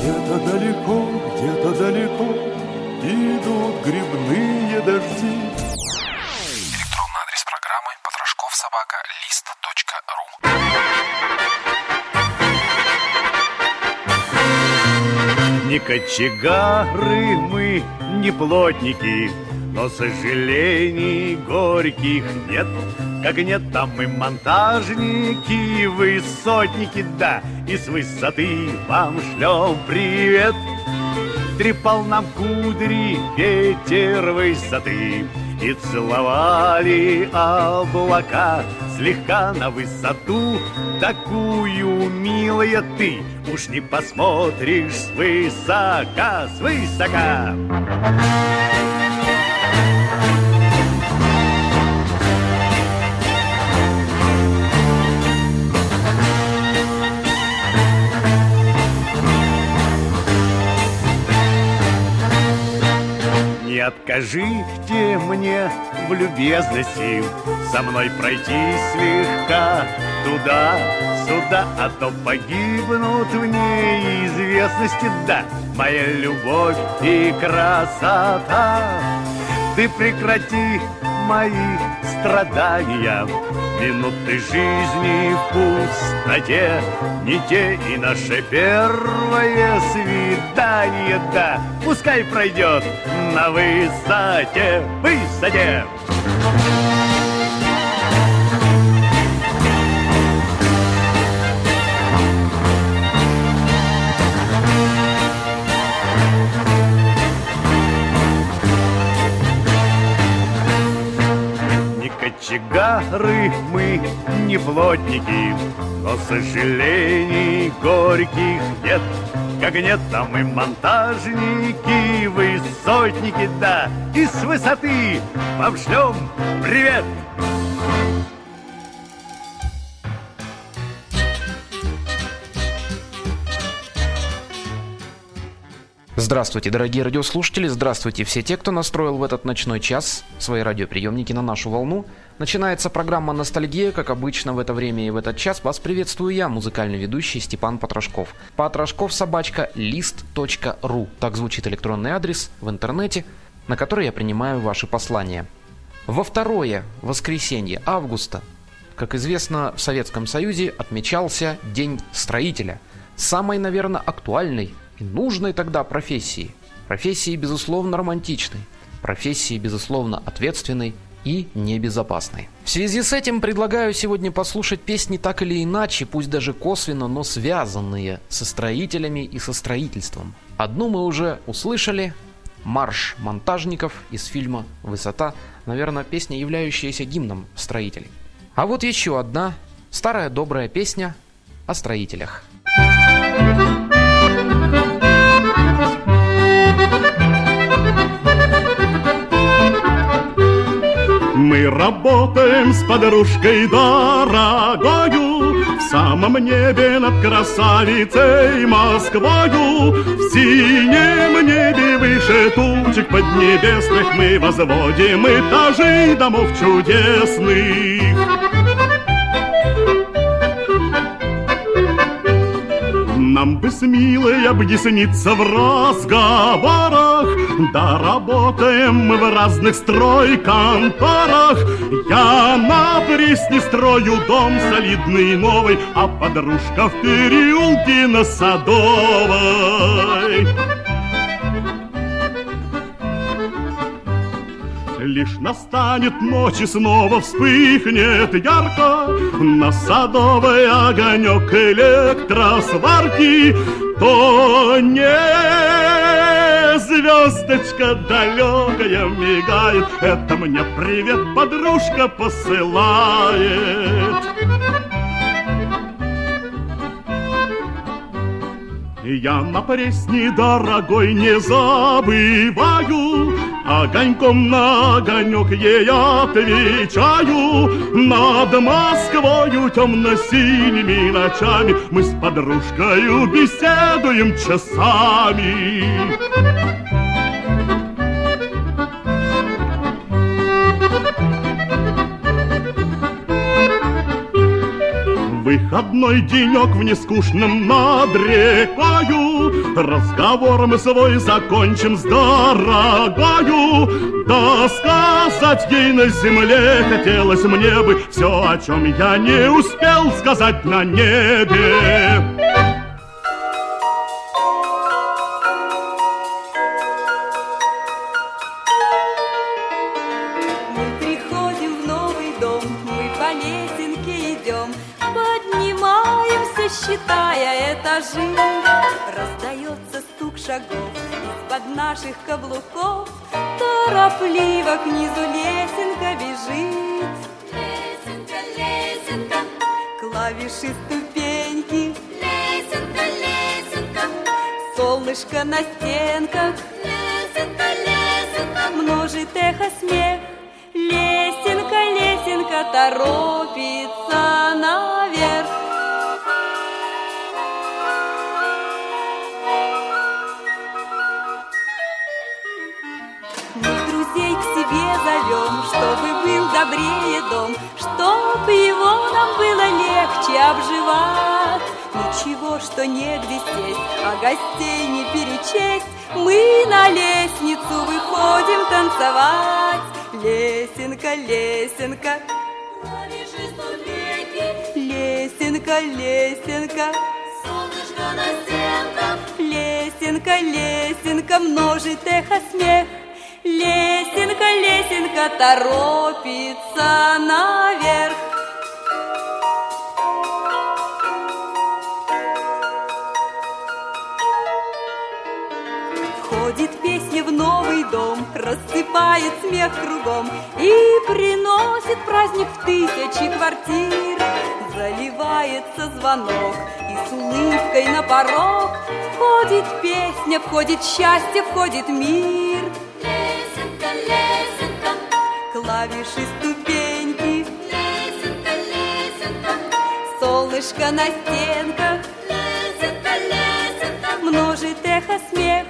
Где-то далеко, где-то далеко идут грибные дожди. Электронный адрес программы потрошков собака лист.ру Не кочегары мы, не плотники, но сожалений горьких нет. Как нет, там мы монтажники, высотники, да, и с высоты вам шлем привет. Трепал нам кудри ветер высоты, и целовали облака слегка на высоту Такую, милая ты, уж не посмотришь свысока, свысока Не откажите мне в любезности Со мной пройти слегка туда-сюда А то погибнут в неизвестности. Да, моя любовь и красота Ты прекрати мои страдания Минуты жизни в пустоте. Не те и наше первое свидание Да, пускай пройдет на высоте, высоте. Не кочегары мы, не плотники, но сожалений горьких нет. Как нет, там и монтажники, высотники, да, и с высоты вам шлем привет! Здравствуйте, дорогие радиослушатели, здравствуйте все те, кто настроил в этот ночной час свои радиоприемники на нашу волну. Начинается программа «Ностальгия», как обычно в это время и в этот час. Вас приветствую я, музыкальный ведущий Степан Потрошков. Потрошков собачка лист.ру. Так звучит электронный адрес в интернете, на который я принимаю ваши послания. Во второе воскресенье августа, как известно, в Советском Союзе отмечался День строителя. Самой, наверное, актуальной нужной тогда профессии. Профессии, безусловно, романтичной. Профессии, безусловно, ответственной и небезопасной. В связи с этим предлагаю сегодня послушать песни так или иначе, пусть даже косвенно, но связанные со строителями и со строительством. Одну мы уже услышали, марш монтажников из фильма «Высота», наверное, песня, являющаяся гимном строителей. А вот еще одна старая добрая песня о строителях. Мы работаем с подружкой дорогою В самом небе над красавицей Москвою. В синем небе выше тучек поднебесных Мы возводим этажи домов чудесных Нам бы с милой объясниться в разговорах. Да работаем мы в разных стройконторах. Я на Пресне строю дом солидный новый А подружка в переулке на Садовой Лишь настанет ночь и снова вспыхнет ярко. На садовый огонек электросварки То не звездочка далекая мигает Это мне привет подружка посылает Я на пресне дорогой не забываю, Огоньком на огонек ей отвечаю. Над Москвою темно-синими ночами Мы с подружкою беседуем часами. Выходной денек в нескучном над рекою Разговор мы свой закончим с дорогою. Да сказать ей на земле хотелось мне бы Все, о чем я не успел сказать на небе считая этажи Раздается стук шагов из-под наших каблуков. Торопливо к низу лесенка бежит. Лесенка, лесенка. Клавиши ступеньки. Лесенка, лесенка. Солнышко на стенках. Лесенка, лесенка. Множит эхо смех. Лесенка, лесенка торопится добрее дом, Чтоб его нам было легче обживать. Ничего, что негде сесть, а гостей не перечесть, Мы на лестницу выходим танцевать. Лесенка, лесенка, Лесенка, лесенка, солнышко на стенках, Лесенка, лесенка, множит эхо смех, Лесенка, лесенка торопится наверх. Входит песня в новый дом, рассыпает смех кругом И приносит праздник в тысячи квартир. Заливается звонок, и с улыбкой на порог Входит песня, входит счастье, входит мир клавиши ступеньки, лесенка, лесенка, солнышко на стенках, лесенка, лесенка, множит эхо смех,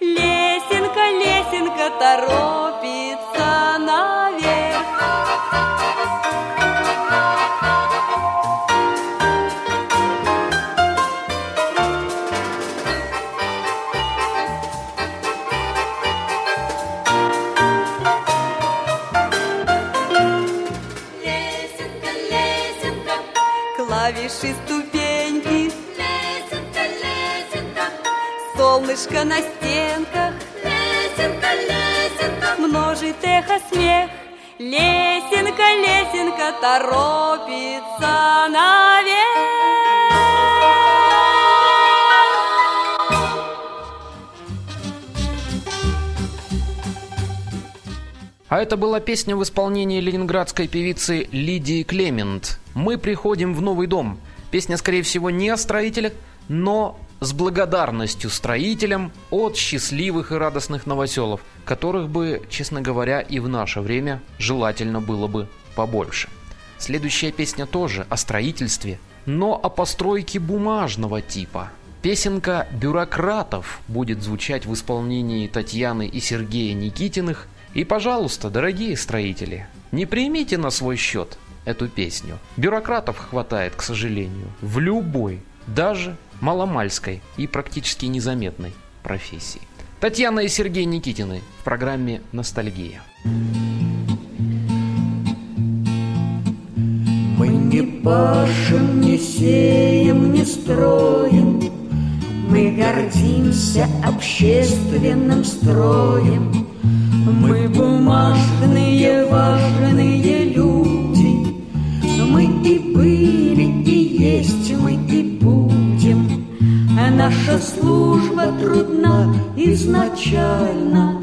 лесенка, лесенка торопится клавиши ступеньки, лесенка, лесенка, солнышко на стенках, лесенка, лесенка, множит эхо смех, лесенка, лесенка торопится наверх. А это была песня в исполнении ленинградской певицы Лидии Клемент. «Мы приходим в новый дом». Песня, скорее всего, не о строителях, но с благодарностью строителям от счастливых и радостных новоселов, которых бы, честно говоря, и в наше время желательно было бы побольше. Следующая песня тоже о строительстве, но о постройке бумажного типа. Песенка «Бюрократов» будет звучать в исполнении Татьяны и Сергея Никитиных – и, пожалуйста, дорогие строители, не примите на свой счет эту песню. Бюрократов хватает, к сожалению, в любой, даже маломальской и практически незаметной профессии. Татьяна и Сергей Никитины в программе «Ностальгия». Мы не пашем, не сеем, не строим, Мы гордимся общественным строем, мы бумажные важные люди, Мы и были, и есть, мы и будем. А наша служба трудна изначально,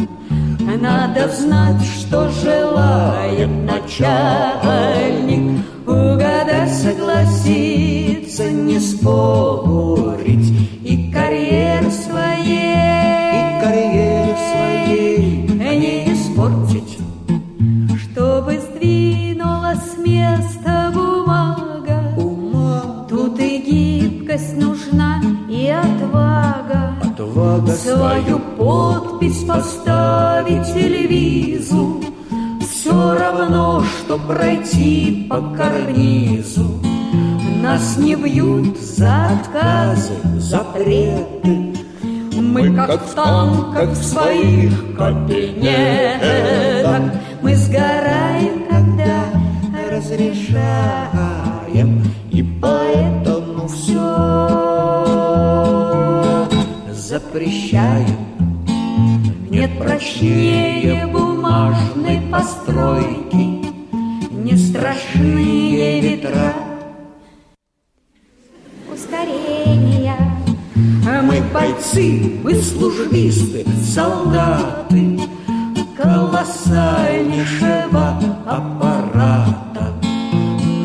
Надо знать, что желает начальник, Угадать, согласиться, не спорить, И карьера Свою подпись поставить или визу Все равно, что пройти по карнизу. Нас не бьют за отказы, Запреты Мы как в танках в своих кабинетах. Мы сгораем, когда разрешаем. И поэтому все запрещаем. Нет прочнее бумажной постройки Не страшные ветра. Ускорения Мы бойцы, мы службисты, солдаты Колоссальнейшего аппарата.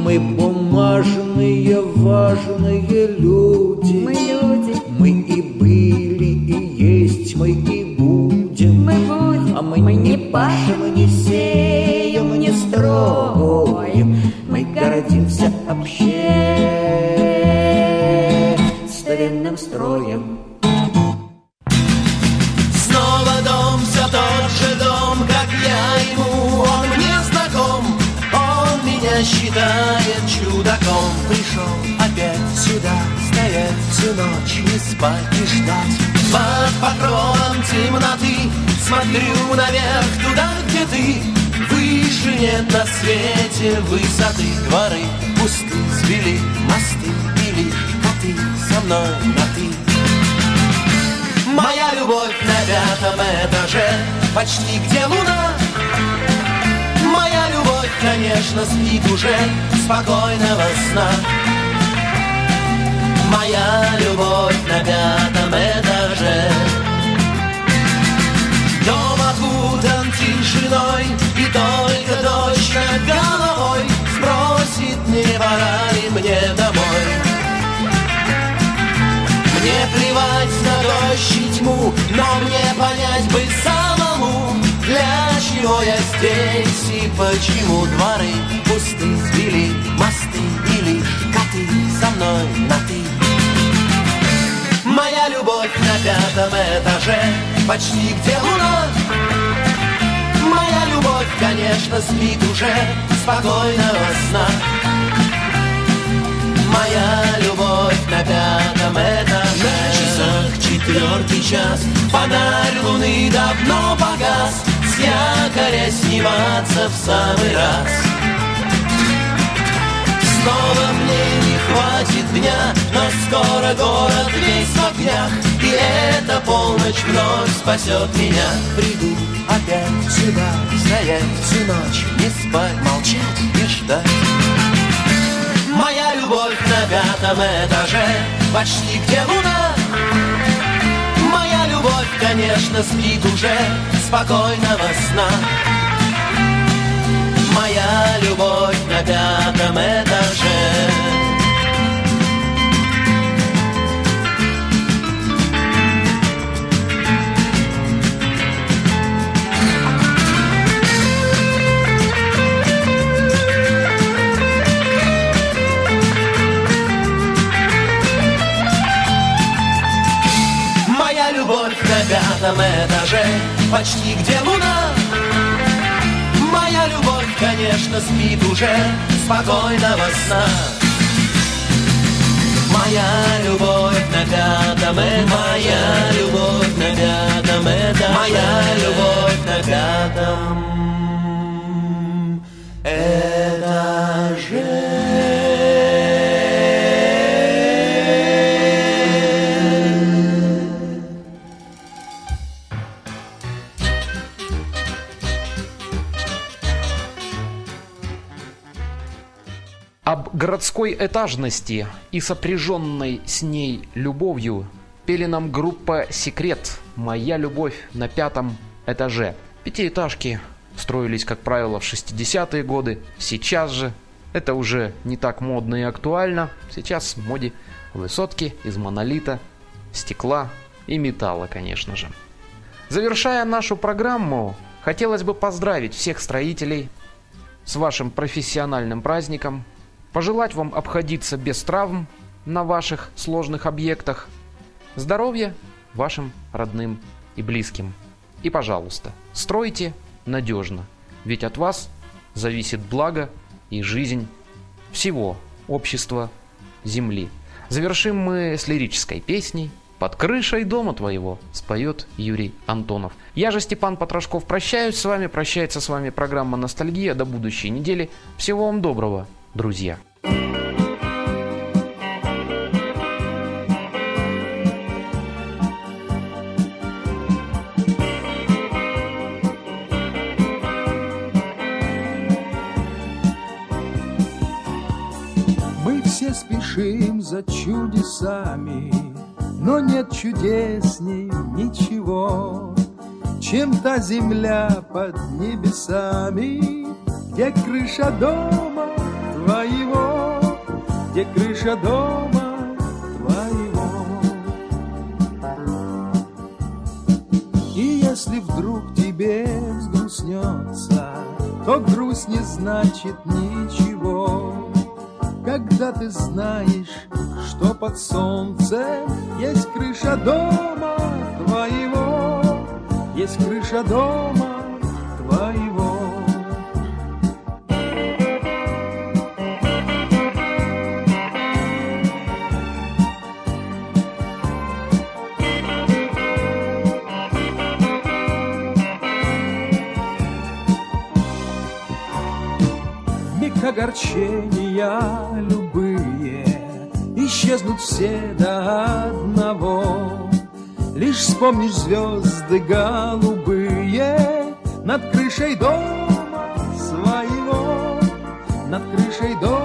Мы бумажные, важные люди. Мы люди, Мы и были, мы и будем мы будем А мы не пашем, не сеем, не строим. Мы гордимся общественным строем. Снова дом, все тот же дом, как я ему. Он мне знаком, он меня считает чудаком. Пришел опять сюда, стоять всю ночь, не спать и ждать Под покровом темноты смотрю наверх туда, где ты Выше нет на свете высоты Дворы пусты, свели мосты И лишь коты со мной на ты Моя любовь на пятом этаже, почти где луна. Моя любовь, конечно, спит уже спокойного сна. Моя любовь на пятом этаже. Дом окутан тишиной, и только дождь над головой спросит, не пора ли мне домой. Мне плевать на дождь и тьму, но мне понять бы самому, для чего я здесь и почему дворы пусты, свели почти где луна. Моя любовь, конечно, спит уже спокойного сна. Моя любовь на пятом этаже На часах четвертый час Фонарь луны давно погас С якоря сниматься в самый раз Снова мне не хватит дня Но скоро город огнях И эта полночь вновь спасет меня Приду опять сюда Стоять всю ночь Не спать, молчать и ждать Моя любовь на пятом этаже, почти где луна. Моя любовь, конечно, спит уже спокойного сна. Моя любовь на пятом этаже. Пятом этаже, почти где луна. Моя любовь, конечно, спит уже спокойного сна. Моя любовь на пятом этаже, моя любовь на пятом этаже, моя любовь на пятом Городской этажности и сопряженной с ней любовью пели нам группа «Секрет. Моя любовь на пятом этаже». Пятиэтажки строились, как правило, в 60-е годы. Сейчас же это уже не так модно и актуально. Сейчас в моде высотки из монолита, стекла и металла, конечно же. Завершая нашу программу, хотелось бы поздравить всех строителей с вашим профессиональным праздником, пожелать вам обходиться без травм на ваших сложных объектах, здоровья вашим родным и близким. И, пожалуйста, стройте надежно, ведь от вас зависит благо и жизнь всего общества Земли. Завершим мы с лирической песней «Под крышей дома твоего» споет Юрий Антонов. Я же Степан Потрошков прощаюсь с вами, прощается с вами программа «Ностальгия» до будущей недели. Всего вам доброго, друзья! Мы все спешим за чудесами, но нет чудесней ничего, чем та земля под небесами, где крыша дома твоего, где крыша дома твоего. И если вдруг тебе взгрустнется, то грусть не значит ничего. Когда ты знаешь, что под солнцем есть крыша дома твоего, есть крыша дома огорчения любые Исчезнут все до одного. Лишь вспомнишь звезды голубые Над крышей дома своего Над крышей дома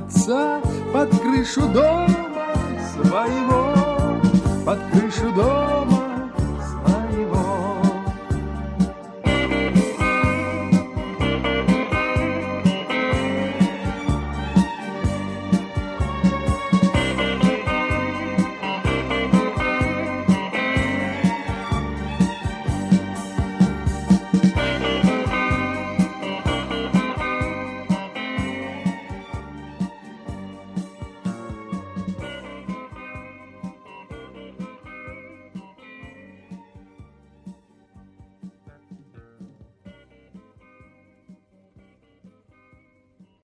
outside.